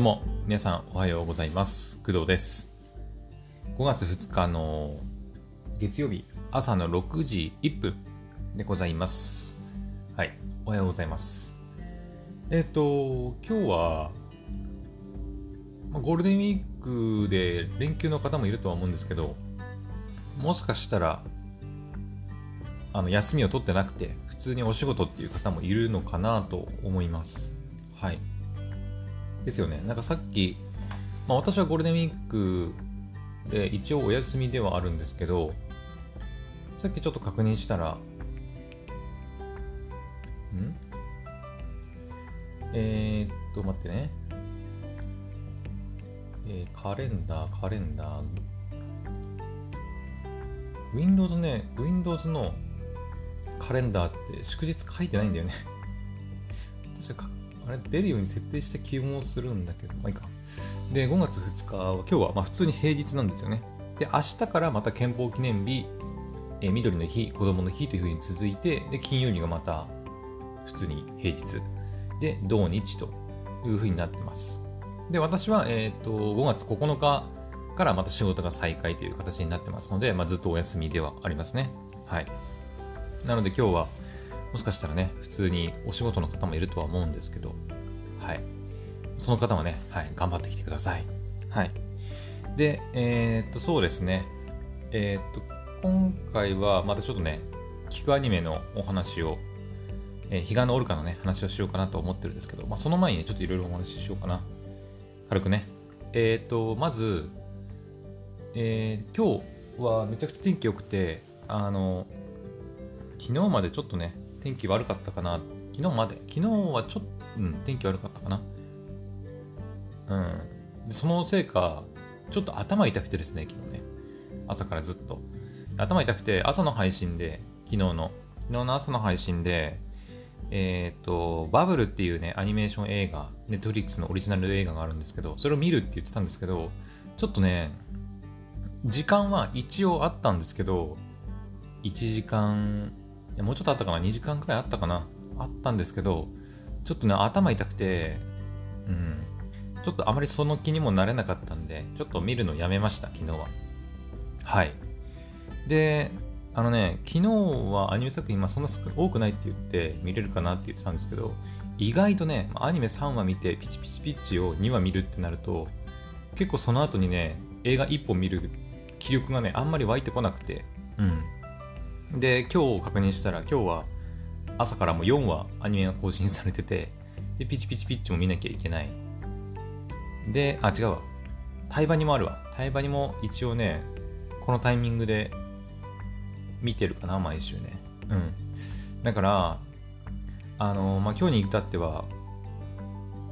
どうも、皆さんおはようございます。工藤です。5月2日の月曜日、朝の6時1分でございます。はい、おはようございます。えっ、と、今日は、まゴールデンウィークで連休の方もいるとは思うんですけど、もしかしたら、あの休みを取ってなくて、普通にお仕事っていう方もいるのかなと思います。はい。ですよね。なんかさっき、まあ、私はゴールデンウィークで一応お休みではあるんですけど、さっきちょっと確認したら、ん？えー、っと、待ってね。えーカレンダー、カレンダー。Windows ね、Windows のカレンダーって祝日書いてないんだよね。確かあれ出るように設定した気もするんだけど、まあいいか。で、5月2日は、今日はまあ普通に平日なんですよね。で、明日からまた憲法記念日、えー緑の日、子供の日というふうに続いて、で、金曜日がまた普通に平日。で、土日というふうになってます。で、私は、えっ、と、5月9日からまた仕事が再開という形になってますので、まあ、ずっとお休みではありますね。はい。なので今日は、もしかしたらね、普通にお仕事の方もいるとは思うんですけど、はい。その方はね、はい、頑張ってきてください。はい。で、えーっと、そうですね。えーっと、今回はまたちょっとね、聞くアニメのお話を、えー、彼岸のオルカのね、話をしようかなと思ってるんですけど、まあ、その前にね、ちょっといろいろお話ししようかな。軽くね。えーっと、まず、えー今日はめちゃくちゃ天気良くて、あの、昨日までちょっとね、天気悪かったかな？昨日まで。昨日はちょっと、うん、天気悪かったかな。うん。でそのせいか、ちょっと頭痛くてですね、昨日ね。朝からずっと。頭痛くて、朝の配信で、昨日の、昨日の朝の配信で、えっ、と、バブルっていうね、アニメーション映画、ネットフリックスのオリジナル映画があるんですけど、それを見るって言ってたんですけど、ちょっとね、時間は一応あったんですけど、1時間、もうちょっとあったかな、2時間くらいあったかな、あったんですけど、ちょっとね、頭痛くて、うん、ちょっとあまりその気にもなれなかったんで、ちょっと見るのやめました、昨日は。はい。で、あのね、昨日はアニメ作品、まあ、そんな少多くないって言って見れるかなって言ってたんですけど、意外とね、アニメ3話見て、ピチピチピッチを2話見るってなると、結構その後にね、映画1本見る気力がね、あんまり湧いてこなくて、うん。で、今日確認したら、今日は朝からもう4話アニメが更新されてて、で、ピチピチピッチも見なきゃいけない。で、あ、違うわ。タイバニもあるわ。タイバニも一応ね、このタイミングで見てるかな、毎週ね。うん。だから、あの、まあ、今日に至っては、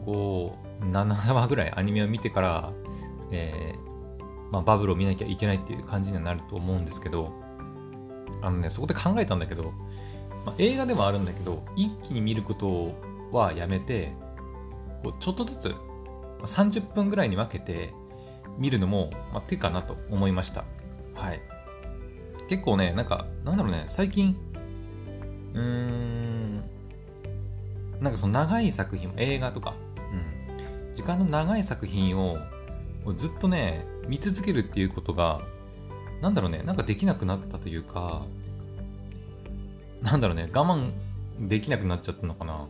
5、7話ぐらいアニメを見てから、えーまあ、バブルを見なきゃいけないっていう感じにはなると思うんですけど、あのね、そこで考えたんだけど、まあ、映画でもあるんだけど、一気に見ることはやめて、こうちょっとずつ、ま30分ぐらいに分けて見るのも、まあ、手かなと思いました。はい。結構ね、なんか、なんだろうね、最近、うーん、なんかその長い作品、映画とか、うん、時間の長い作品をずっとね、見続けるっていうことが、なんだろうね、なんかできなくなったというか、なんだろうね、我慢できなくなっちゃったのかな。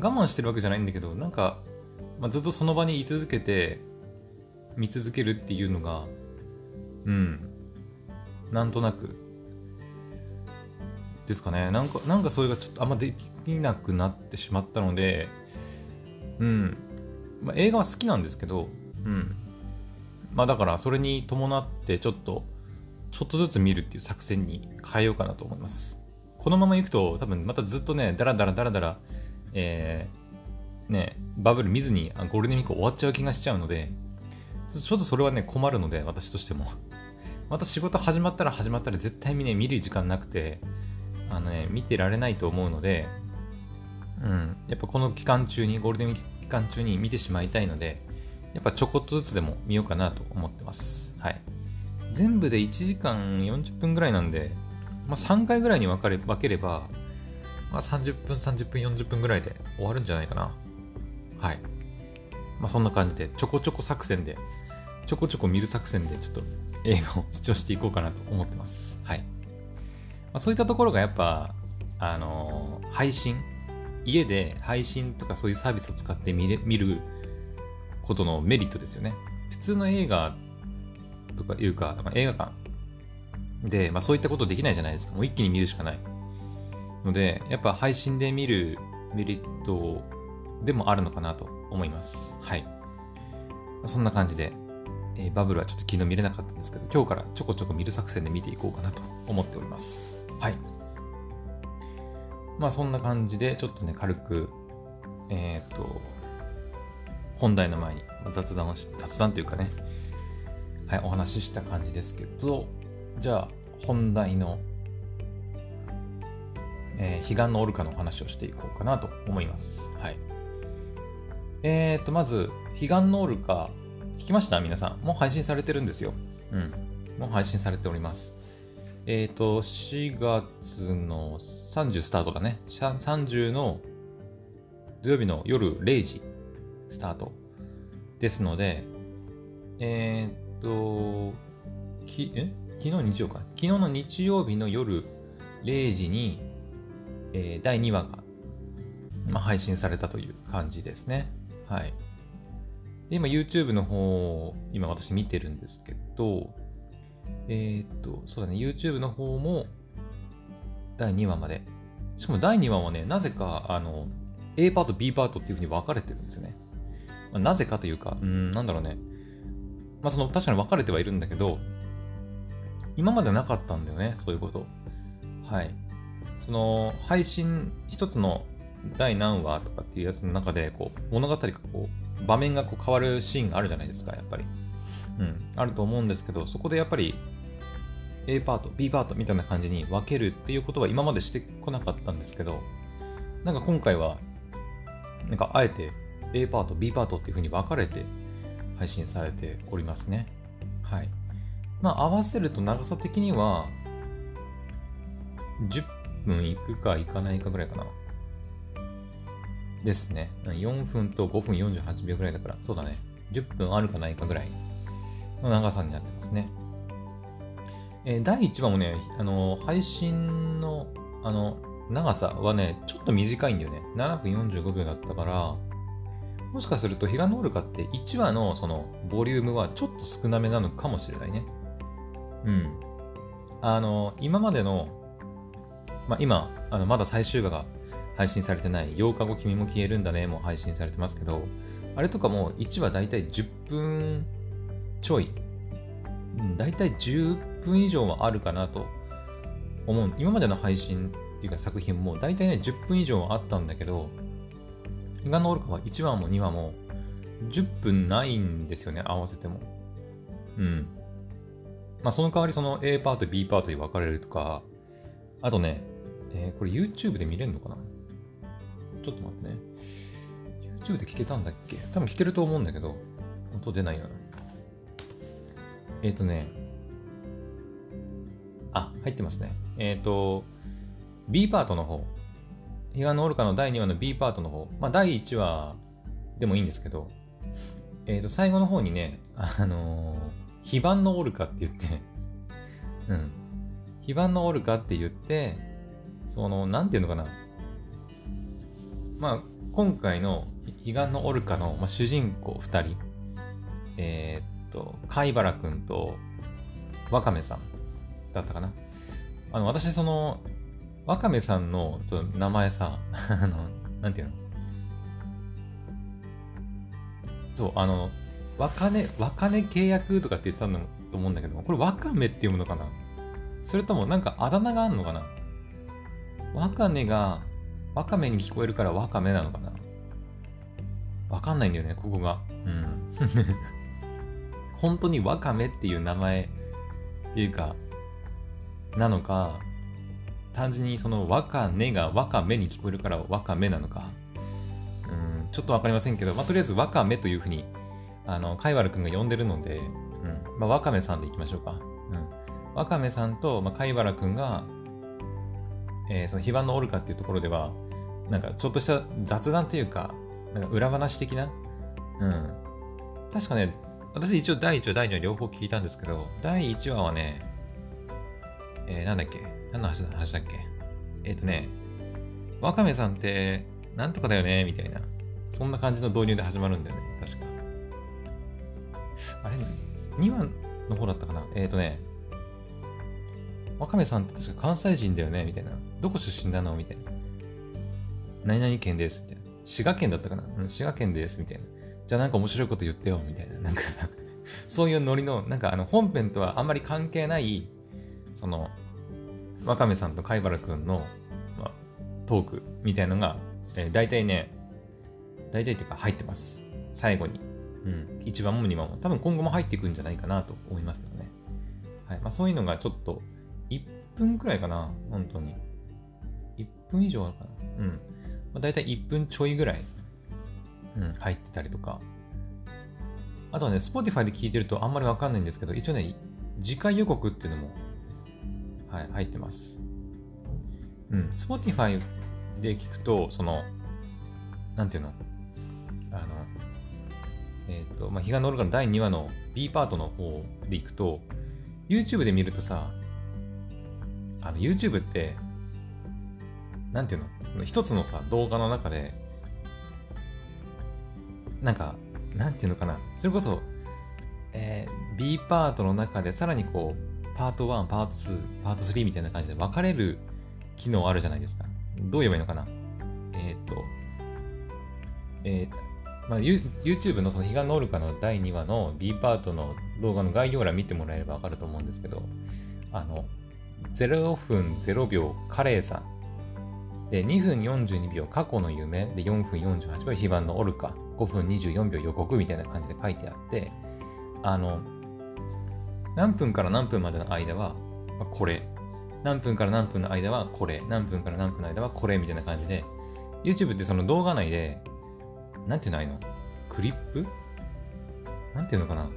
我慢してるわけじゃないんだけど、なんか、まあ、ずっとその場に居続けて、見続けるっていうのが、うん、なんとなく、ですかね。なんか、なんかそれがちょっとあんまできなくなってしまったので、うん。まあ、映画は好きなんですけど、うん。まあだからそれに伴ってちょっと、ちょっとずつ見るっていう作戦に変えようかなと思います。このままいくと多分またずっとね、ダラダラダラダラ、えー、ね、バブル見ずにゴールデンウィーク終わっちゃう気がしちゃうので、ちょっとそれはね、困るので、私としても。また仕事始まったら始まったら絶対にね、見る時間なくて、あのね、見てられないと思うので、うん、やっぱこの期間中に、ゴールデンウィーク期間中に見てしまいたいので、やっぱちょこっとずつでも見ようかなと思ってます。はい。全部で1時間40分ぐらいなんで、まあ、3回ぐらいに分かれ分ければ、まあ、30分、30分、40分ぐらいで終わるんじゃないかな。はい。まあ、そんな感じで、ちょこちょこ作戦で、ちょこちょこ見る作戦で、ちょっと映画を視聴していこうかなと思ってます。はい。まあ、そういったところがやっぱ、あのー、配信、家で配信とかそういうサービスを使って見れ見ることのメリットですよね。普通の映画とかいうか、まあ、映画館で、まあ、そういったことできないじゃないですか。もう一気に見るしかない。ので、やっぱ配信で見るメリットでもあるのかなと思います。はい。そんな感じで、えー、バブルはちょっと昨日見れなかったんですけど、今日からちょこちょこ見る作戦で見ていこうかなと思っております。はい。まあそんな感じで、ちょっとね、軽く、えっ、と、本題の前に雑談をし、雑談というかね、はい、お話しした感じですけど、じゃあ、本題のえー、彼岸のオルカの話をしていこうかなと思います。はい。えー、と、まず、彼岸のオルカ、聞きました？皆さん。もう配信されてるんですよ。うん。もう配信されております。えー、っと、4月の30スタートだね。30の土曜日の夜0時スタートですので、えー、と、き、え？昨日日曜か。昨日の日曜日の夜0時に、えー、第2話が、まあ、配信されたという感じですね。はい。で、今 YouTube の方、今私見てるんですけど、えー、っと、そうだね、YouTube の方も第2話まで。しかも第2話はね、なぜか、あの、A パート、B パートっていう風に分かれてるんですよね。まあ、なぜかというか、うん、なんだろうね。まあ、その、確かに分かれてはいるんだけど、今までなかったんだよね、そういうこと。はい。その配信一つの第何話とかっていうやつの中でこう物語がこう場面がこう変わるシーンがあるじゃないですかやっぱり、うん、あると思うんですけどそこでやっぱり A パート B パートみたいな感じに分けるっていうことは今までしてこなかったんですけどなんか今回はなんかあえて A パート B パートっていうふうに分かれて配信されておりますねはいまあ合わせると長さ的には10分いくかいかないかぐらいかな。ですね。4分と5分48秒ぐらいだから、そうだね。10分あるかないかぐらいの長さになってますね。えー、第1話もね、あのー、配信の、あの、長さはね、ちょっと短いんだよね。7分45秒だったから、もしかすると、ヒガノールカって1話のその、ボリュームはちょっと少なめなのかもしれないね。うん。あの、今までのまあ、今、あのまだ最終話が配信されてない8日後君も消えるんだねも配信されてますけど、あれとかも1話だいたい10分ちょい、だいたい10分以上はあるかなと思う。今までの配信っていうか作品もだいたいね10分以上はあったんだけど、彼岸のオルカは1話も2話も10分ないんですよね、合わせても。うん。まあその代わりその A パート、B パートに分かれるとか、あとね、えー、これ YouTube で見れるのかな？ちょっと待ってね。YouTube で聞けたんだっけ？多分聞けると思うんだけど、音出ないよな。えっ、ー、とね、あ、入ってますね。えっ、ー、と、B パートの方、彼岸のオルカの第2話の B パートの方、まあ第1話でもいいんですけど、えっ、ー、と、最後の方にね、あのー、非番のオルカって言って うん、非番のオルカって言って、その、なんていうのかな。まあ、今回の彼岸のオルカの、まあ、主人公2人、えー、っと、貝原くんとワカメさんだったかな。あの、私、その、ワカメさんのちょっと名前さ、あの、なんていうの？そう、あの、わかね、わかね契約とかって言ってたんだと思うんだけどこれワカメって読むのかな？それともなんかあだ名があるのかな？わかめが、わかめに聞こえるからわかめなのかな？わかんないんだよね、ここが。うん。本当にわかめっていう名前っていうか、なのか、単純にそのわかねがわかめに聞こえるからわかめなのか。うん、ちょっとわかりませんけど、まあ、とりあえずわかめというふうに、あの、カイワルくんが呼んでるので、うん、まあ、わかめさんでいきましょうか。うん。わかめさんと、まあ、カイワラくんが、えー、その非番のオルカっていうところでは、なんかちょっとした雑談というか、なんか裏話的なうん。確かね、私一応第1話、第2話両方聞いたんですけど、第1話はね、えー、なんだっけ？何の話だっけ？えっ、ー、とね、ワカメさんって、なんとかだよねみたいな。そんな感じの導入で始まるんだよね、確か。あれ、2話の方だったかな？えっ、ー、とね、ワカメさんって確か関西人だよねみたいな。どこ出身なの？みたいな。何々県です。みたいな。滋賀県だったかな、滋賀県です。みたいな。じゃあなんか面白いこと言ってよ。みたいな。なんかさ、そういうノリの、なんかあの本編とはあんまり関係ない、その、ワカメさんと貝原くんの、まあ、トークみたいのが、えー、大体ね、大体っていうか入ってます。最後に。うん。1番も2番も。多分今後も入っていくんじゃないかなと思いますけどね。はい。まあそういうのがちょっと、1分くらいかな。本当に。1分以上あるかな。うん。まあ、大体1分ちょいぐらい、うん、入ってたりとか。あとはね、Spotify で聞いてるとあんまりわかんないんですけど、一応ね、次回予告っていうのも、はい、入ってます。うん、Spotify で聞くと、その、なんていうの？あの、えっ、ー、と、まあ、日が乗るから第2話の B パートの方で行くと、YouTube で見るとさ、あの、YouTube って、なんていうの？一つのさ、動画の中で、なんか、なんていうのかな？それこそ、えー、B パートの中でさらにこう、パート1、パート2、パート3みたいな感じで分かれる機能あるじゃないですか。どう言えばいいのかな？えっ、と、えー、まあ、YouTube のそのヒガノルカの第2話の B パートの動画の概要欄見てもらえればわかると思うんですけど、あの、0分0秒カレーさん。で、2分42秒過去の夢。で、4分48秒非番のオルカ。5分24秒予告みたいな感じで書いてあって、あの、何分から何分までの間は、これ。何分から何分の間はこれ。何分から何分の間はこれみたいな感じで、YouTube ってその動画内でなんてないの？クリップ？なんていうのかな、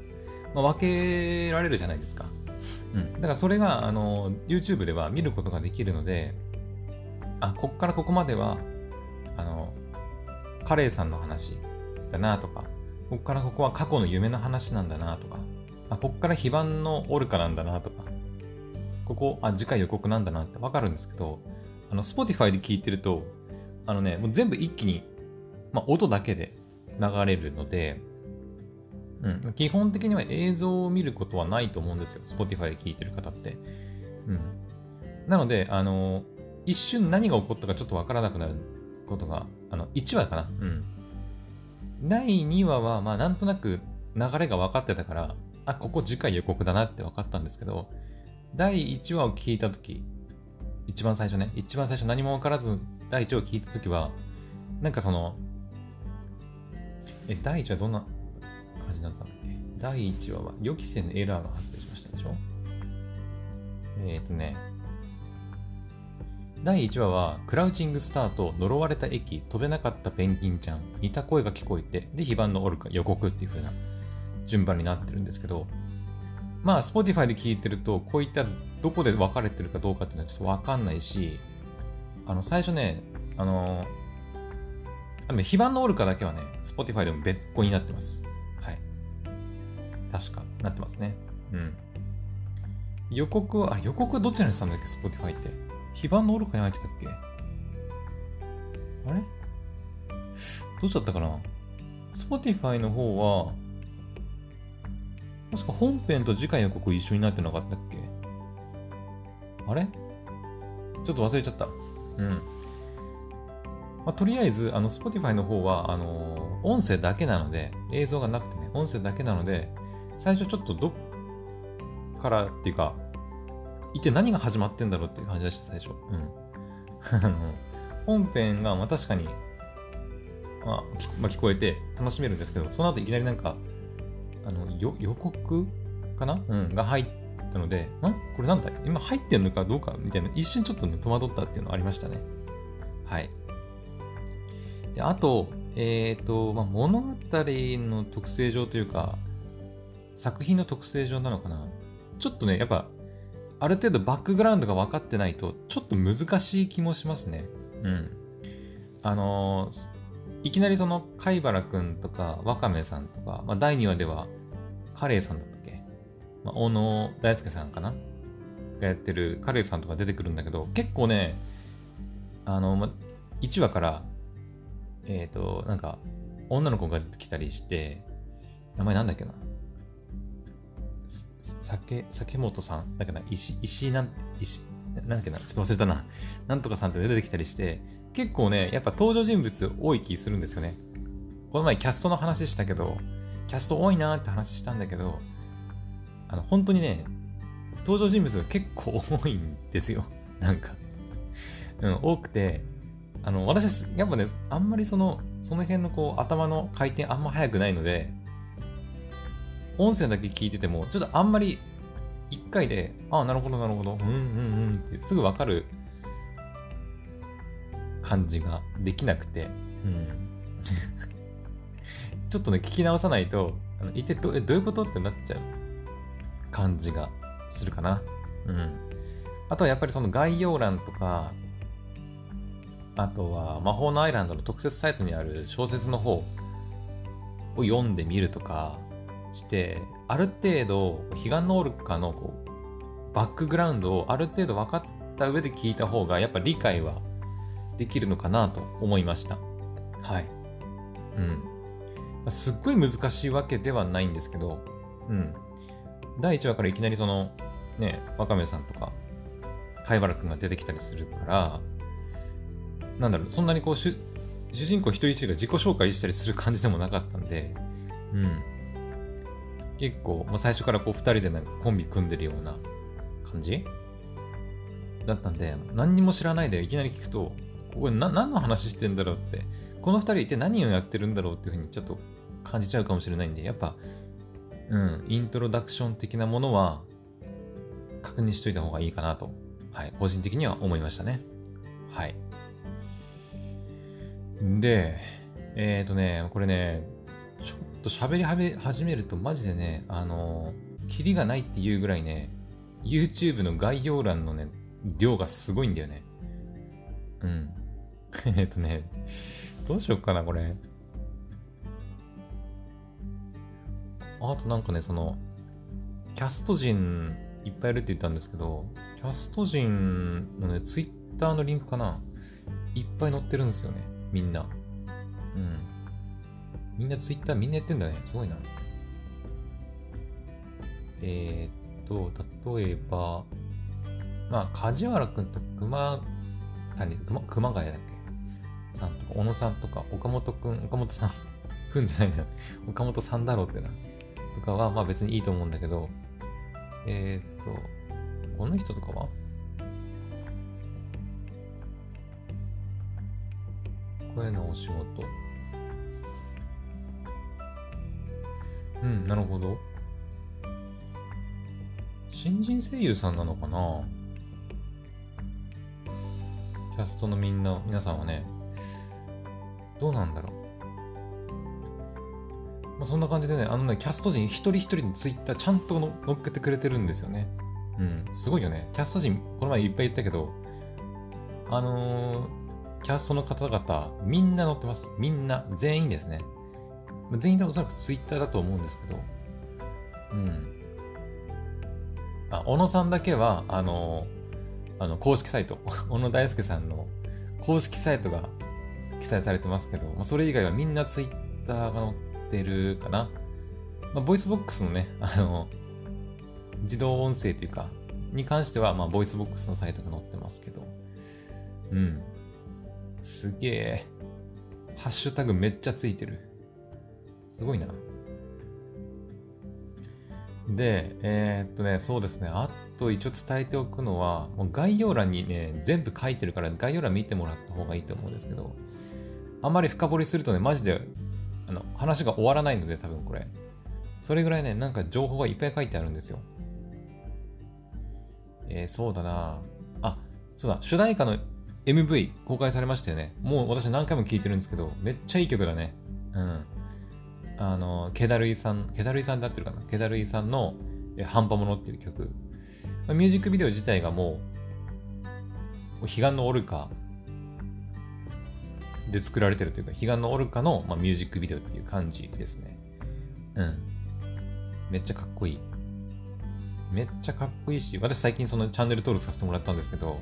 まあ、分けられるじゃないですか。うん。だからそれが、あの、YouTube では見ることができるので、あ、こっからここまでは、あの、カレイさんの話だなとか、こっからここは過去の夢の話なんだなとか、あ、こっから非番のオルカなんだなとか、ここ、あ、次回予告なんだなってわかるんですけど、あの、Spotify で聞いてると、あのね、もう全部一気にまあ、音だけで流れるので、うん、基本的には映像を見ることはないと思うんですよ。Spotify で聞いてる方って。うん。なので、あの、一瞬何が起こったかちょっとわからなくなることが、あの、1話かな。うん。第2話は、まあ、なんとなく流れが分かってたから、あ、ここ次回予告だなって分かったんですけど、第1話を聞いたとき、一番最初ね、一番最初何も分からず第1話を聞いたときは、なんかその、え、第1話どんな感じだったんだっけ？第1話は予期せぬエラーが発生しましたでしょ？えっ、ー、とね、第1話は、クラウチングスタート、呪われた駅、飛べなかったペンギンちゃん、似た声が聞こえて、で、非番のオルカ、予告っていう風な順番になってるんですけど、まあ、Spotify で聞いてると、こういったどこで分かれてるかどうかっていうのはちょっと分かんないし、あの、最初ね、あの、非番のオルカだけはね、Spotify でも別個になってます。はい。確か、なってますね。うん。予告、あ、予告どっちにしたんだっけ ?Spotify って。非番のオルカに入ってたっけ？あれ？どっちだったかな ?Spotify の方は、確か本編と次回予告一緒になってなかったっけ？あれ？ちょっと忘れちゃった。うん。まあ、とりあえず、あの、Spotify の方は、あのー、音声だけなので、映像がなくてね、音声だけなので、最初ちょっとどっからっていうか、一体何が始まってんだろうっていう感じでした、最初。うん。あ の本編が、ま確かに、まあ、まあ、聞こえて楽しめるんですけど、その後いきなりなんか、あの、予告かな？うん、が入ったので、ん？これなんだ今入ってんのかどうか？みたいな、一瞬ちょっとね、戸惑ったっていうのありましたね。はい。であと、えっ、ー、と、まあ、物語の特性上というか、作品の特性上なのかな？ちょっとね、やっぱ、ある程度バックグラウンドが分かってないと、ちょっと難しい気もしますね。うん。あのー、いきなりその貝原くんとかワカメさんとか、まあ、第2話ではカレイさんだったっけ、まあ、大野大輔さんかな？がやってるカレイさんとか出てくるんだけど結構ねあの、ま、1話からえっ、ー、となんか女の子が来たりして名前なんだっけな？酒、酒本さん？だっけな？石、石なん、石、なんだっけな？ちょっと忘れたな。なんとかさんって出てきたりして、結構ね、やっぱ登場人物多い気するんですよね。この前キャストの話したけど、キャスト多いなって話したんだけど、あの、本当にね、登場人物が結構多いんですよ。なんか。うん、多くて、あの、私、やっぱね、あんまりその、その辺のこう、頭の回転あんま速くないので、音声だけ聞いてても、ちょっとあんまり一回で、ああ、なるほど、なるほど、うんうんうんってすぐわかる感じができなくて、うん。ちょっとね、聞き直さないと、あの一体どどういうことってなっちゃう感じがするかな。うん。あとはやっぱりその概要欄とか、あとは魔法のアイランドの特設サイトにある小説の方を読んでみるとかして、ある程度、ヒガンノールカのこうバックグラウンドをある程度分かった上で聞いた方が、やっぱ理解はできるのかなと思いました。はい。うん。すっごい難しいわけではないんですけど、うん。第1話からいきなりその、ね、ワカメさんとか、貝原くんが出てきたりするから、なんだろう、そんなにこう、主人公一人一人が自己紹介したりする感じでもなかったんで、うん。結構、もう最初からこう2人でなんかコンビ組んでるような感じだったんで、何にも知らないでいきなり聞くと、これ何の話してんだろうって、この2人って何をやってるんだろうっていうふうにちょっと感じちゃうかもしれないんで、やっぱ、うん、イントロダクション的なものは確認しといた方がいいかなと、はい、個人的には思いましたね。はい。で、えっ、ー、とね、これね、ちょっと喋り始めるとマジでね、あのー、キリがないっていうぐらいね、YouTube の概要欄のね、量がすごいんだよね。うん。えっとね、どうしよっかな、これ。あとなんかね、その、キャスト陣いっぱいいるって言ったんですけど、キャスト陣のね、Twitter のリンクかないっぱい載ってるんですよね、みんな。うん。みんな Twitter みんなやってんだね。すごいな。えー、っと、例えば、まあ、梶原くんと熊谷、熊谷だっけ？さんとか、小野さんとか、岡本くん、岡本さん、くんじゃないな。岡本さんだろうってな。とかは、まあ別にいいと思うんだけど、えー、っと、この人とかは？声のお仕事。うん、なるほど。新人声優さんなのかな？キャストのみんな、皆さんはね、どうなんだろう。まあ、そんな感じでね、あのね、キャスト陣一人一人にツイッターちゃんと乗っけてくれてるんですよね。うん、すごいよね。キャスト陣、この前いっぱい言ったけど、あのー、キャストの方々、みんな乗ってます。みんな、全員ですね。全員でおそらくツイッターだと思うんですけど、うん。あ、小野さんだけは、あのーあの、公式サイト、小野大輔さんの公式サイトが記載されてますけど、まあ、それ以外はみんなツイッターが載ってるかな。まあ、ボイスボックスのね、あの、自動音声というか、に関しては、まあ、ボイスボックスのサイトが載ってますけど、うん。すげえ。ハッシュタグめっちゃついてる。すごいな。で、えー、っとね、そうですね。あと一応伝えておくのは、もう概要欄にね、全部書いてるから概要欄見てもらった方がいいと思うんですけど、あんまり深掘りするとね、マジで、あの、話が終わらないので、多分これ。それぐらいね、なんか情報がいっぱい書いてあるんですよ。えー、そうだなあ、そうだ、主題歌の MV 公開されましたよね。もう私何回も聴いてるんですけど、めっちゃいい曲だね。うん。あの、ケダルイさん、ケダルイさんで合ってるかな？ケダルイさんの、え、ハンパモノっていう曲。ミュージックビデオ自体がもう、彼岸のオルカで作られてるというか、彼岸のオルカの、まあ、ミュージックビデオっていう感じですね。うん。めっちゃかっこいい。めっちゃかっこいいし、私最近そのチャンネル登録させてもらったんですけど、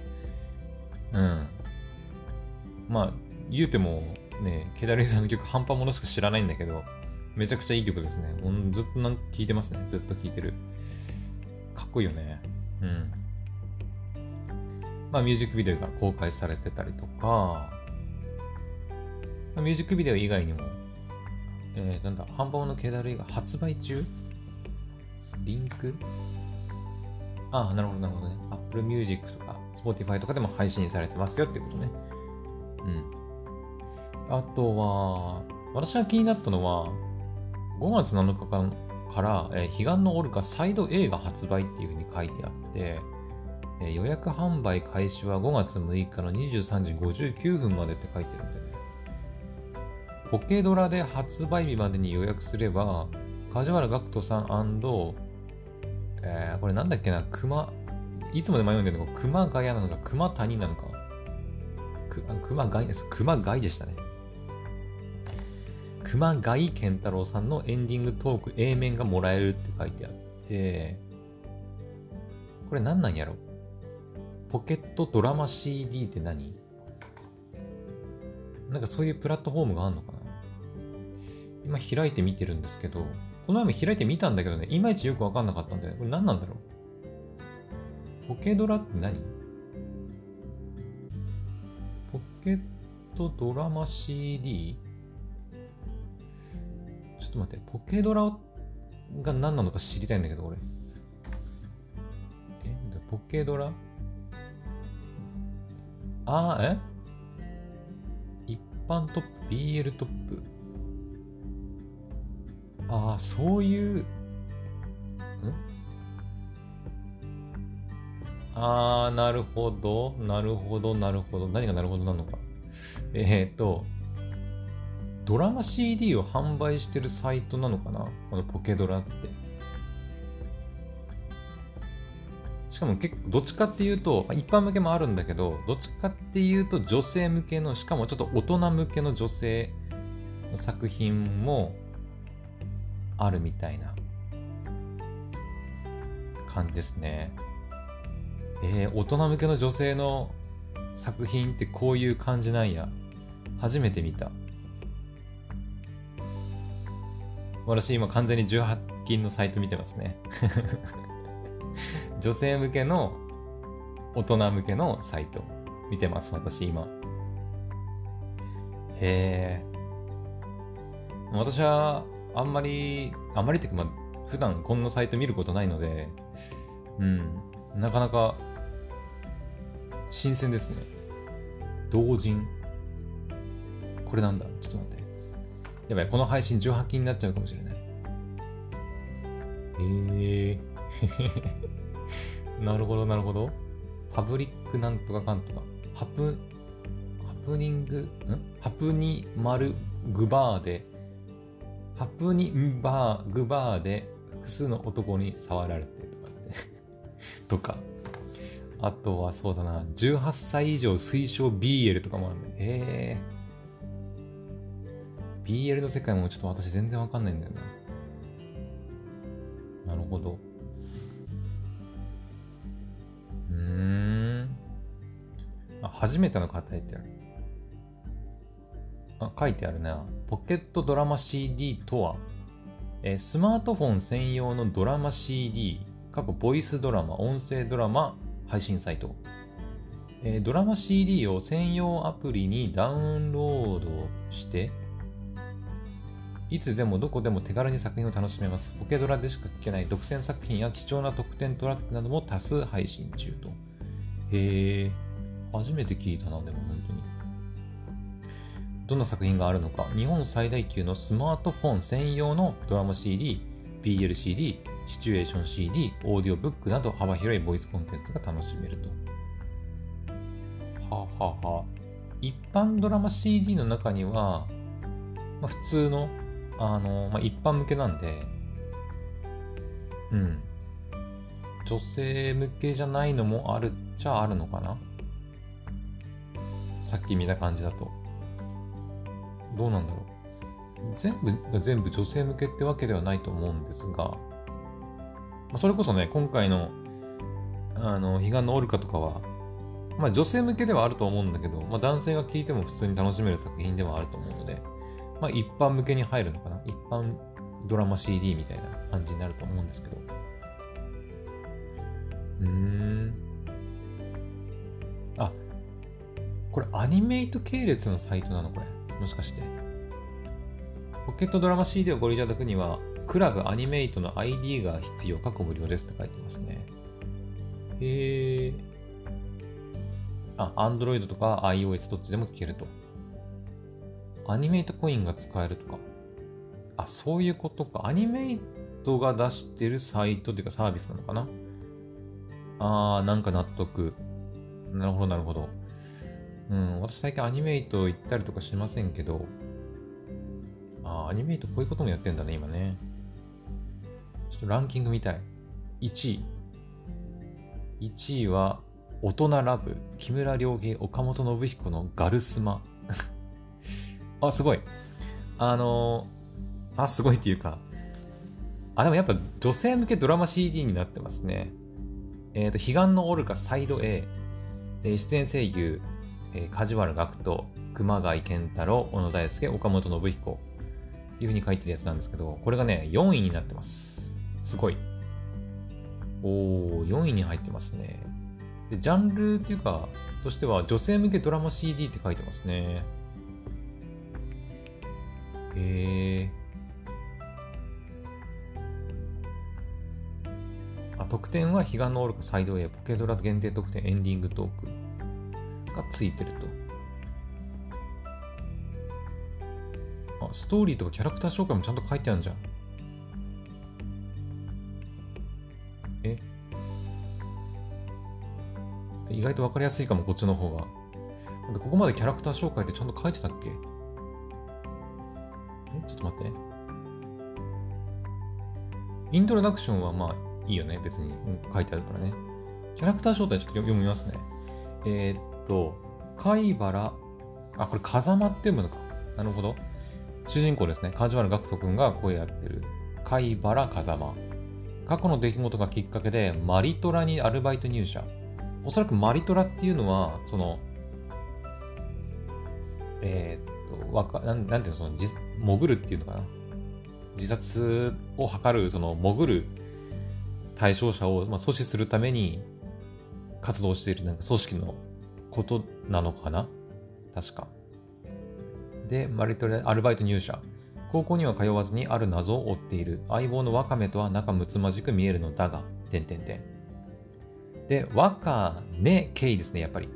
うん。まあ、言うてもね、ケダルイさんの曲半端ものしか知らないんだけど、めちゃくちゃいい曲ですね。ずっとなん聴いてますね。ずっと聴いてる。かっこいいよね。うん。まあ、ミュージックビデオが公開されてたりとか、ミュージックビデオ以外にも、えー、なんだ、半端のケダルイが発売中？リンク？ああ、なるほど、なるほどね。Apple Music とか Spotify とかでも配信されてますよってことね。うん。あとは、私が気になったのは、5月7日から、えー、彼岸のオルカサイド A が発売っていうふうに書いてあって、えー、予約販売開始は5月6日の23時59分までって書いてるんでね。ポケドラで発売日までに予約すれば、梶原学人さんえー、これなんだっけな、熊、いつもで迷うんだけど、熊谷なのか、熊谷なのか。く熊谷です。熊谷でしたね。熊谷健太郎さんのエンディングトーク A 面がもらえるって書いてあって、これ何なんやろ？ポケットドラマ CD って何？なんかそういうプラットフォームがあるのかな？今開いてみてるんですけど、この前も開いてみたんだけどね、いまいちよくわかんなかったんだよ。これ何なんだろう？ポケドラって何？ポケットドラマ CD? ちょっと待って、ポケドラが何なのか知りたいんだけど、俺。え？ポケドラ？あー、え？一般トップ、BL トップ？ああ、そういう、ん？ああ、なるほど、なるほど、なるほど。何がなるほどなのか。えっ、と、ドラマ CD を販売してるサイトなのかな？このポケドラって。しかも結構、どっちかっていうと、一般向けもあるんだけど、どっちかっていうと女性向けの、しかもちょっと大人向けの女性の作品もあるみたいな感じですね。えー、大人向けの女性の作品ってこういう感じなんや。初めて見た。私今完全に18金のサイト見てますね。女性向けの大人向けのサイト見てます、私今。へえ。私はあんまり、あんまりっていうか、まあ、普段こんなサイト見ることないので、うん、なかなか新鮮ですね。同人。これなんだ？ちょっと待って。やばい、この配信18禁になっちゃうかもしれない。えー。なるほど、なるほど。パブリックなんとかかんとか。ハプ、ハプニング、ん？ハプニマルグバーでハプニンバーグバーで複数の男に触られてとかねとか。あとはそうだな、18歳以上推奨 BL とかもあるんで、へえ。BL の世界もちょっと私全然わかんないんだよな。なるほど。うん。あ、初めての方ってある。あ書いてあるな。ポケットドラマ CD とは、えー、スマートフォン専用のドラマ CD、過去ボイスドラマ、音声ドラマ配信サイト。えー、ドラマ CD を専用アプリにダウンロードして、いつでもどこでも手軽に作品を楽しめます。ポケドラでしか聞けない独占作品や貴重な特典トラックなども多数配信中と。へえ、初めて聞いたな、でも本。どんな作品があるのか、日本最大級のスマートフォン専用のドラマ CD、BLCD、シチュエーション CD、オーディオブックなど幅広いボイスコンテンツが楽しめると。はあ、ははあ、一般ドラマ CD の中には、まあ、普通の、あの、まあ、一般向けなんで、うん。女性向けじゃないのもあるっちゃあるのかなさっき見た感じだと。どうなんだろう。全部が全部女性向けってわけではないと思うんですが、それこそね、今回の、あの、彼岸のオルカとかは、まあ女性向けではあると思うんだけど、まあ男性が聴いても普通に楽しめる作品ではあると思うので、まあ一般向けに入るのかな？一般ドラマ CD みたいな感じになると思うんですけど。うん。あ、これアニメイト系列のサイトなのこれ。もしかして。ポケットドラマ CD をご利用いただくには、クラブアニメイトの ID が必要、過去無料ですって書いてますね。へえ。あ、Android とか iOS どっちでも聞けると。アニメイトコインが使えるとか。あ、そういうことか。アニメイトが出してるサイトっていうかサービスなのかなあー、なんか納得。なるほど、なるほど。うん、私最近アニメイト行ったりとかしませんけど、あ、アニメイトこういうこともやってんだね、今ね。ちょっとランキング見たい。1位。1位は、大人ラブ、木村良平、岡本信彦のガルスマ。あ、すごい。あのー、あ、すごいっていうか、あ、でもやっぱ女性向けドラマ CD になってますね。えっ、ー、と、彼岸のオルカサイド A、え、出演声優、えー、梶原学人、熊谷健太郎、小野大輔、岡本信彦、いうふうに書いてるやつなんですけど、これがね、4位になってます。すごい。おー、4位に入ってますね。で、ジャンルっていうか、としては、女性向けドラマ CD って書いてますね。へえ。あ、特典は、彼岸のオルカサイド A、ポケドラ限定特典エンディングトークがついてると。あ、ストーリーとかキャラクター紹介もちゃんと書いてあるんじゃん。え？意外と分かりやすいかも、こっちの方が。ここまでキャラクター紹介ってちゃんと書いてたっけ？え？ちょっと待って。イントロダクションはまあいいよね。別に書いてあるからね。キャラクター招待ちょっと読みますね。えー、っと、貝原、あ、これ風間って読むのか。なるほど。主人公ですね、梶原学人君が声やってる貝原風間。過去の出来事がきっかけでマリトラにアルバイト入社。おそらくマリトラっていうのは、その、えー、っと、わかなんなんていうの、その、潜るっていうのかな。自殺を図る、その、潜る対象者を、まあ、阻止するために活動しているなんか組織のことなのかな？確か。で、マリトレアルバイト入社。高校には通わずにある謎を追っている。相棒のワカメとは仲睦まじく見えるのだが、点点点。で、ワカネケイですね、やっぱり。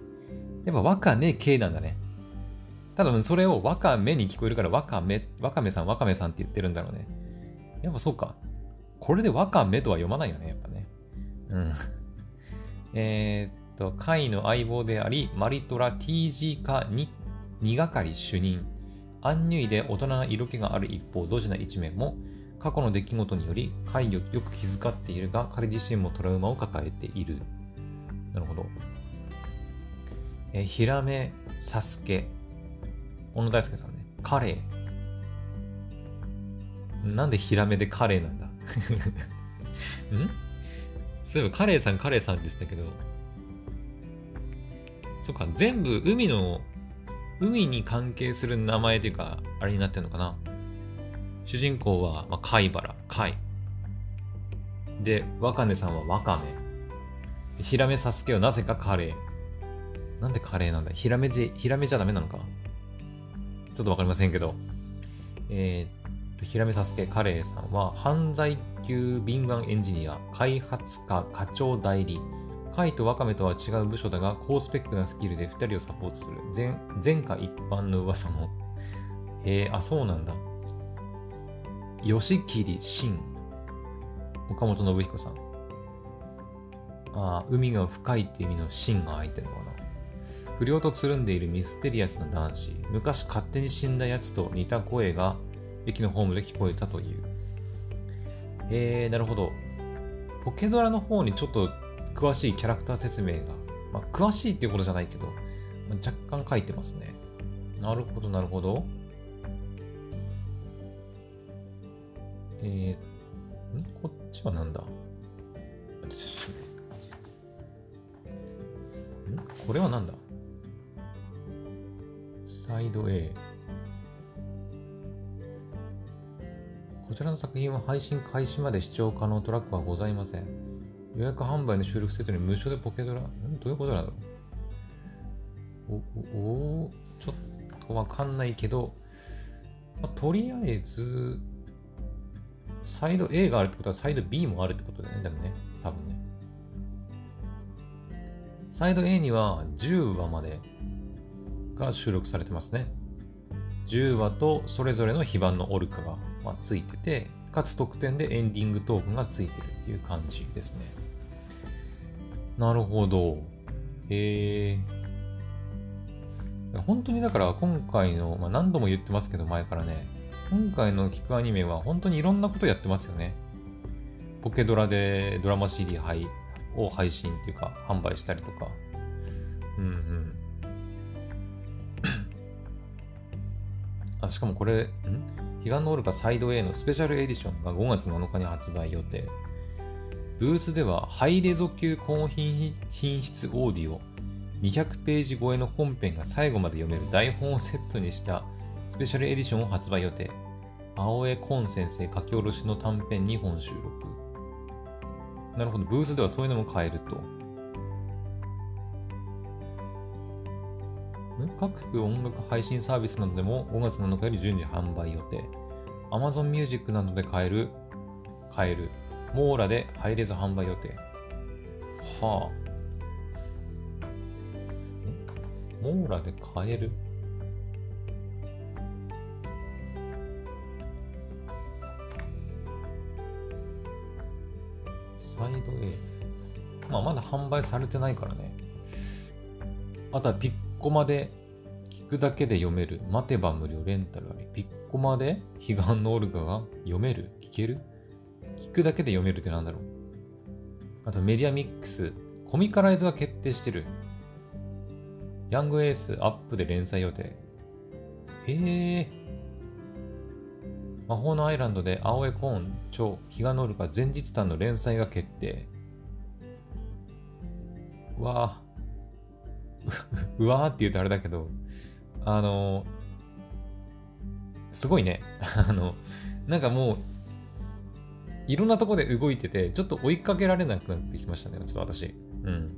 やっぱワカネケイなんだね。多分それをワカメに聞こえるからワカメ、ワカメさん、ワカメさんって言ってるんだろうね。やっぱそうか。これでワカメとは読まないよね、やっぱね。うん。えー、っと、会の相棒であり、マリトラ TG 化に2係主任。アンニュイで大人な色気がある一方、ドジな一面も、過去の出来事により、怪魚よく気遣っているが、彼自身もトラウマを抱えている。なるほど。え、ヒラメ、サスケ、小野大輔さんね。カレー。なんでヒラメでカレーなんだ？ん？そういえばカレーさんカレーさんでしたけど、そっか、全部海の海に関係する名前というか、あれになってるのかな。主人公は、まあ、貝原、貝。で、ワカネさんはワカメ。ヒラメサスケはなぜかカレー。なんでカレーなんだ？ヒラメじ、ヒラメじゃダメなのか？ちょっとわかりませんけど。えー、っと、ヒラメサスケカレーさんは、犯罪級敏腕エンジニア、開発課課長代理、カイとワカメとは違う部署だが、高スペックなスキルで2人をサポートする。前前科一般の噂も。へえ、あ、そうなんだ。吉桐慎。岡本信彦さん。ああ海が深いって意味の芯が入ってるのかな。不良とつるんでいるミステリアスな男子。昔勝手に死んだやつと似た声が駅のホームで聞こえたという。えー、なるほど。ポケドラの方にちょっと詳しいキャラクター説明が、まあ、詳しいっていうことじゃないけど、まあ、若干書いてますね。なるほど、なるほど。えー、ん？こっちはなんだ？これはなんだ？サイド A。こちらの作品は配信開始まで視聴可能トラックはございません。予約販売の収録セットに無償でポケドラ、どういうことなんだろう？お、お、ちょっとわかんないけど、まあ、とりあえず、サイド A があるってことはサイド B もあるってことだよね、でもね、多分ね。サイド A には10話までが収録されてますね。10話とそれぞれの非番のオルカが、まあ、ついてて、かつ特典でエンディングトークがついてるっていう感じですね。なるほど。へえ。本当にだから今回の、まあ、何度も言ってますけど前からね、今回の聞くアニメは本当にいろんなことやってますよね。ポケドラでドラマ CD 配を配信っていうか販売したりとか。うんうん。あ、しかもこれ、ん？彼岸のオルカサイド A のスペシャルエディションが5月7日に発売予定。ブースではハイレゾ級高品質オーディオ200ページ超えの本編が最後まで読める台本をセットにしたスペシャルエディションを発売予定。青江コン先生書き下ろしの短編2本収録。なるほど、ブースではそういうのも買えると。各音楽配信サービスなどでも5月7日より順次販売予定。Amazon Music などで買える、買える。モーラでハイレゾ販売予定。はあ。モーラで買える？サイド A。まあ、まだ販売されてないからね。あとはピッコマで聞くだけで読める。待てば無料レンタルあり。ピッコマで彼岸のオルガが読める？聞ける？くだけで読めるってなんだろうあとメディアミックス。コミカライズが決定してる。ヤングエースアップで連載予定。へえ。魔法のアイランドで青江コーン超日が乗るか前日譚の連載が決定。うわぁ。うわーって言うとあれだけど、あの、すごいね。あの、なんかもう、いろんなとこで動いてて、ちょっと追いかけられなくなってきましたね、ちょっと私。うん。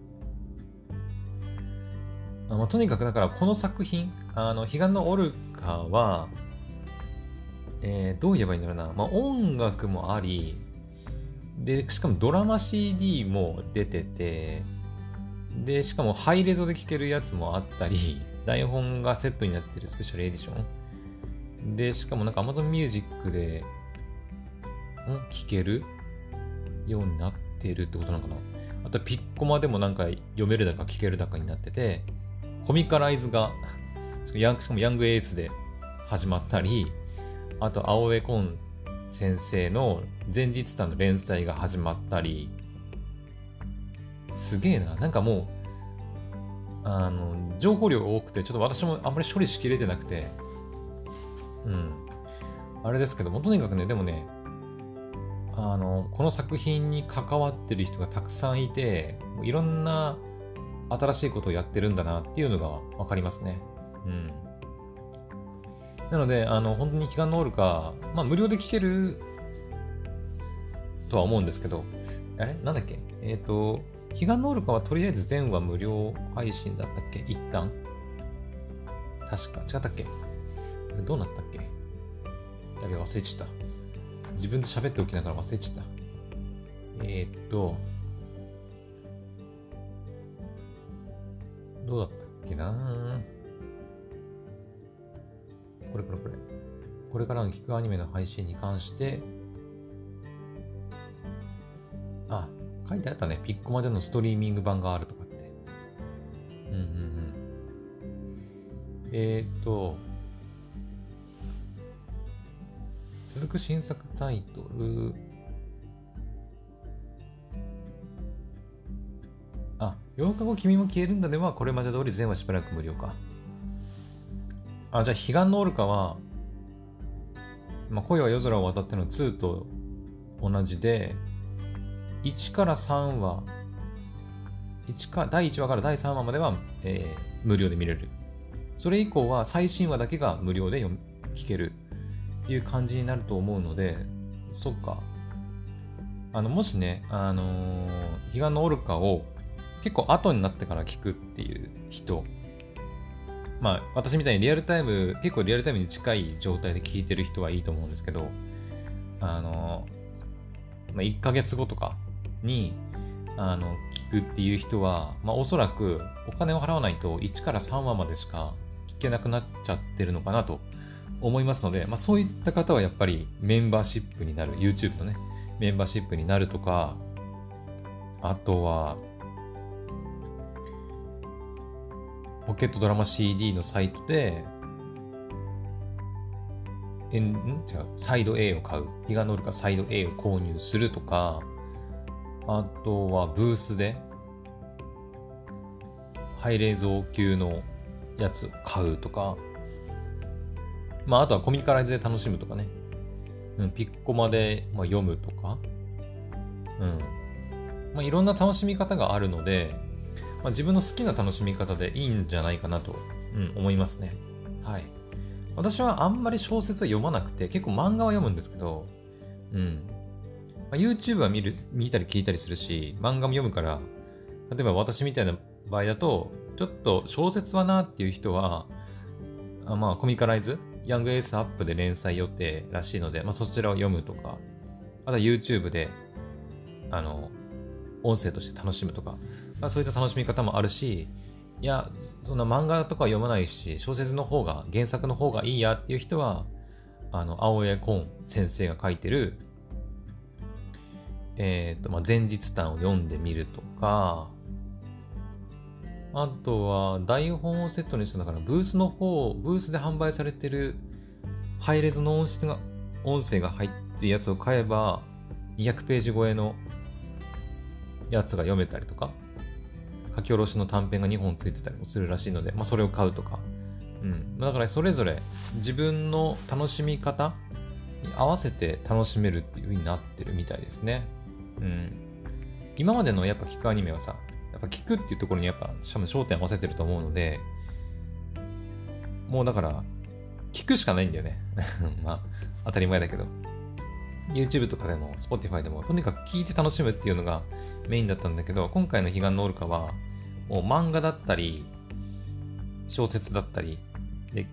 あまあ、とにかくだからこの作品、あの、彼岸のオルカは、えー、どう言えばいいんだろうな、まあ、音楽もあり、で、しかもドラマ CD も出てて、で、しかもハイレゾで聴けるやつもあったり、台本がセットになってるスペシャルエディション。で、しかもなんか Amazon Music で、ん聴けるようになってるってことなのかなあとピッコマでもなんか読めるだか聴けるだかになってて、コミカライズが、しかもヤングエースで始まったり、あと、青江コン先生の前日談の連載が始まったり、すげえな。なんかもう、あの、情報量が多くて、ちょっと私もあんまり処理しきれてなくて、うん。あれですけども、とにかくね、でもね、あの、この作品に関わってる人がたくさんいて、もういろんな新しいことをやってるんだなっていうのがわかりますね。うん。なので、あの、本当に彼岸のオルカ、まあ、無料で聴けるとは思うんですけど、あれ？なんだっけ？えっ、ー、と、彼岸のオルカはとりあえず全話無料配信だったっけ？一旦確か。違ったっけ？どうなったっけ？やべ、忘れちゃった。自分で喋っておきながら忘れちゃった。えー、っと、どうだったっけな？これこれこれ。これからの聞くアニメの配信に関して、あ、書いてあったね。ピッコマでのストリーミング版があるとかって。うんうんうん。えー、っと、続く新作タイトル、あ、8日後君も消えるんだでは、これまで通り全話しばらく無料か。あ、じゃあ、彼岸のオルカは、まあ、恋は夜空を渡っての2と同じで、1から3話、1か第1話から第3話までは、えー、無料で見れる。それ以降は最新話だけが無料で読聞けるいう感じになると思うので、そっか。あの、もしね、あのー、彼岸のオルカを結構後になってから聞くっていう人、まあ、私みたいにリアルタイム、結構リアルタイムに近い状態で聞いてる人はいいと思うんですけど、あのー、まあ、1ヶ月後とかに、あの、聞くっていう人は、まあ、おそらくお金を払わないと1から3話までしか聞けなくなっちゃってるのかなと思いますので、まあ、そういった方はやっぱりメンバーシップになる、YouTube のね、メンバーシップになるとか、あとは、ポケットドラマ CD のサイトで、えん？違う、サイド A を買う。日が乗るかサイド A を購入するとか、あとはブースで、ハイレゾ級のやつを買うとか、まあ、あとはコミカライズで楽しむとかね。うん、ピッコマで、まあ、読むとか。うん。まあ、いろんな楽しみ方があるので、まあ、自分の好きな楽しみ方でいいんじゃないかなと、うん、思いますね。はい。私はあんまり小説は読まなくて、結構漫画は読むんですけど、うん。まあ、YouTube は見る、見たり聞いたりするし、漫画も読むから、例えば私みたいな場合だと、ちょっと小説はなっていう人は、あまあコミカライズヤングエースアップで連載予定らしいので、まあ、そちらを読むとか、あとは YouTube で、あの、音声として楽しむとか、まあ、そういった楽しみ方もあるし、いや、そんな漫画とか読まないし、小説の方が、原作の方がいいやっていう人は、あの、青江コン先生が書いてる、えっ、ー、と、まあ、前日談を読んでみるとか、あとは台本をセットにしただからブースの方、ブースで販売されてるハイレズの音質が、音声が入ってるやつを買えば200ページ超えのやつが読めたりとか、書き下ろしの短編が2本ついてたりもするらしいので、まあそれを買うとか。うん。だからそれぞれ自分の楽しみ方に合わせて楽しめるっていう風になってるみたいですね。うん。今までのやっぱ聞くアニメはさ、やっぱ聞くっていうところにやっぱ焦点合わせてると思うので、もうだから、聞くしかないんだよね。まあ、当たり前だけど。YouTube とかでも Spotify でもとにかく聞いて楽しむっていうのがメインだったんだけど、今回の彼岸のオルカは、もう漫画だったり、小説だったり、で、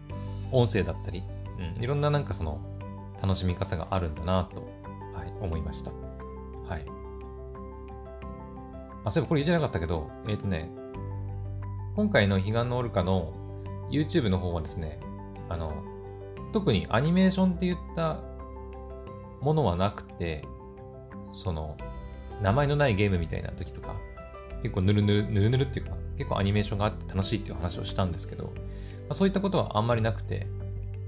音声だったり、うん、いろんななんかその楽しみ方があるんだなと、はい、思いました。はい。あ、そういえばこれ言ってなかったけど、えっ、ー、とね、今回の彼岸のオルカの YouTube の方はですね、あの、特にアニメーションって言ったものはなくて、その、名前のないゲームみたいな時とか、結構ぬるぬる、ぬるぬるっていうか、結構アニメーションがあって楽しいっていう話をしたんですけど、まあ、そういったことはあんまりなくて、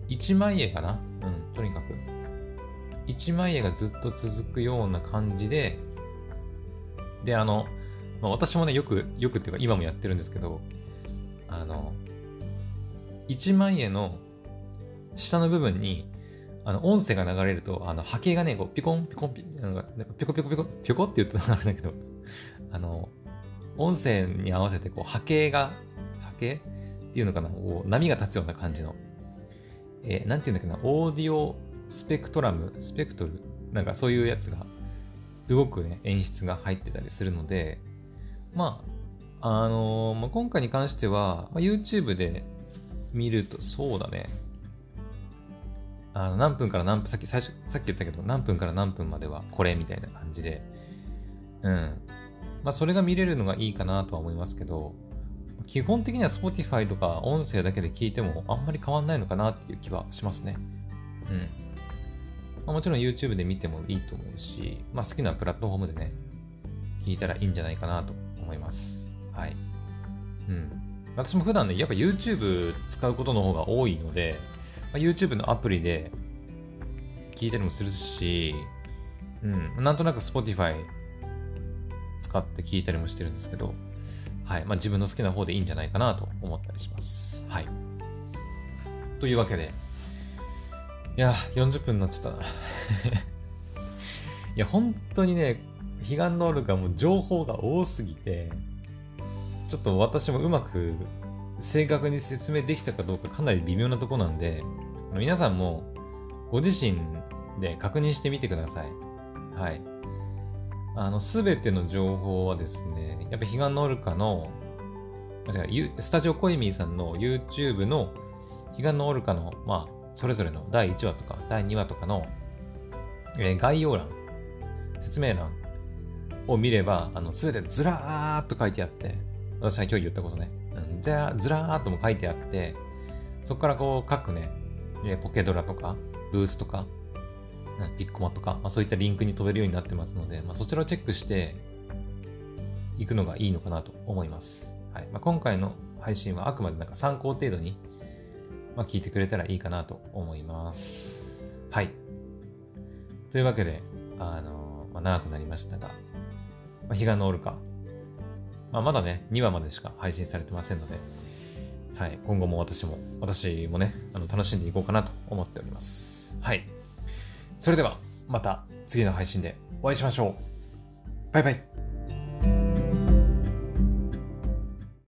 一枚絵かな？うん、とにかく。一枚絵がずっと続くような感じで、で、あの、まあ、私もね、よく、よくっていうか今もやってるんですけど、あの、1万円の下の部分に、あの、音声が流れると、あの、波形がね、こう、ピコン、ピコン、ピなんか、ピコピコピコ、ピコって言うとあれだけど、あの、音声に合わせて、こう、波形が、波形っていうのかな、こう、波が立つような感じの、えー、なんていうんだっけな、オーディオスペクトラム、スペクトル、なんかそういうやつが、動くね、演出が入ってたりするので、まあ、あのー、まあ、今回に関しては、まあ、YouTube で見ると、そうだね。あの何分から何分、さっき最初、さっき言ったけど、何分から何分まではこれみたいな感じで、うん。まあ、それが見れるのがいいかなとは思いますけど、基本的には Spotify とか音声だけで聞いてもあんまり変わんないのかなっていう気はしますね。うん。まあ、もちろん YouTube で見てもいいと思うし、まあ、好きなプラットフォームでね、聞いたらいいんじゃないかなと思います。はい。うん。私も普段ね、やっぱ YouTube 使うことの方が多いので、まあ、YouTube のアプリで聞いたりもするし、うん、なんとなく Spotify 使って聞いたりもしてるんですけど、はい。まあ、自分の好きな方でいいんじゃないかなと思ったりします。はい。というわけで、いや、40分になっちゃったな。いや、本当にね、彼岸のオルカも情報が多すぎて、ちょっと私もうまく正確に説明できたかどうかかなり微妙なとこなんで、皆さんもご自身で確認してみてください。はい。あの、すべての情報はですね、やっぱ彼岸のオルカの、スタジオコイミーさんの YouTube の彼岸のオルカの、まあ、それぞれの第1話とか第2話とかの、えー、概要欄、説明欄を見れば、あの、すべてずらーっと書いてあって、私が今日言ったことね、うん、ずらーっとも書いてあって、そこからこう各ね、ポケドラとか、ブースとか、ピッコマとか、まあ、そういったリンクに飛べるようになってますので、まあ、そちらをチェックしていくのがいいのかなと思います。はいまあ、今回の配信はあくまでなんか参考程度に、まあ、聞いてくれたらいいかなと思います。はい。というわけで、あのまあ、長くなりましたが、まあ、日が昇るか、まあ、まだね、2話までしか配信されてませんので、はい、今後も私も、私もね、あの楽しんでいこうかなと思っております。はい。それでは、また次の配信でお会いしましょう。バイバイ。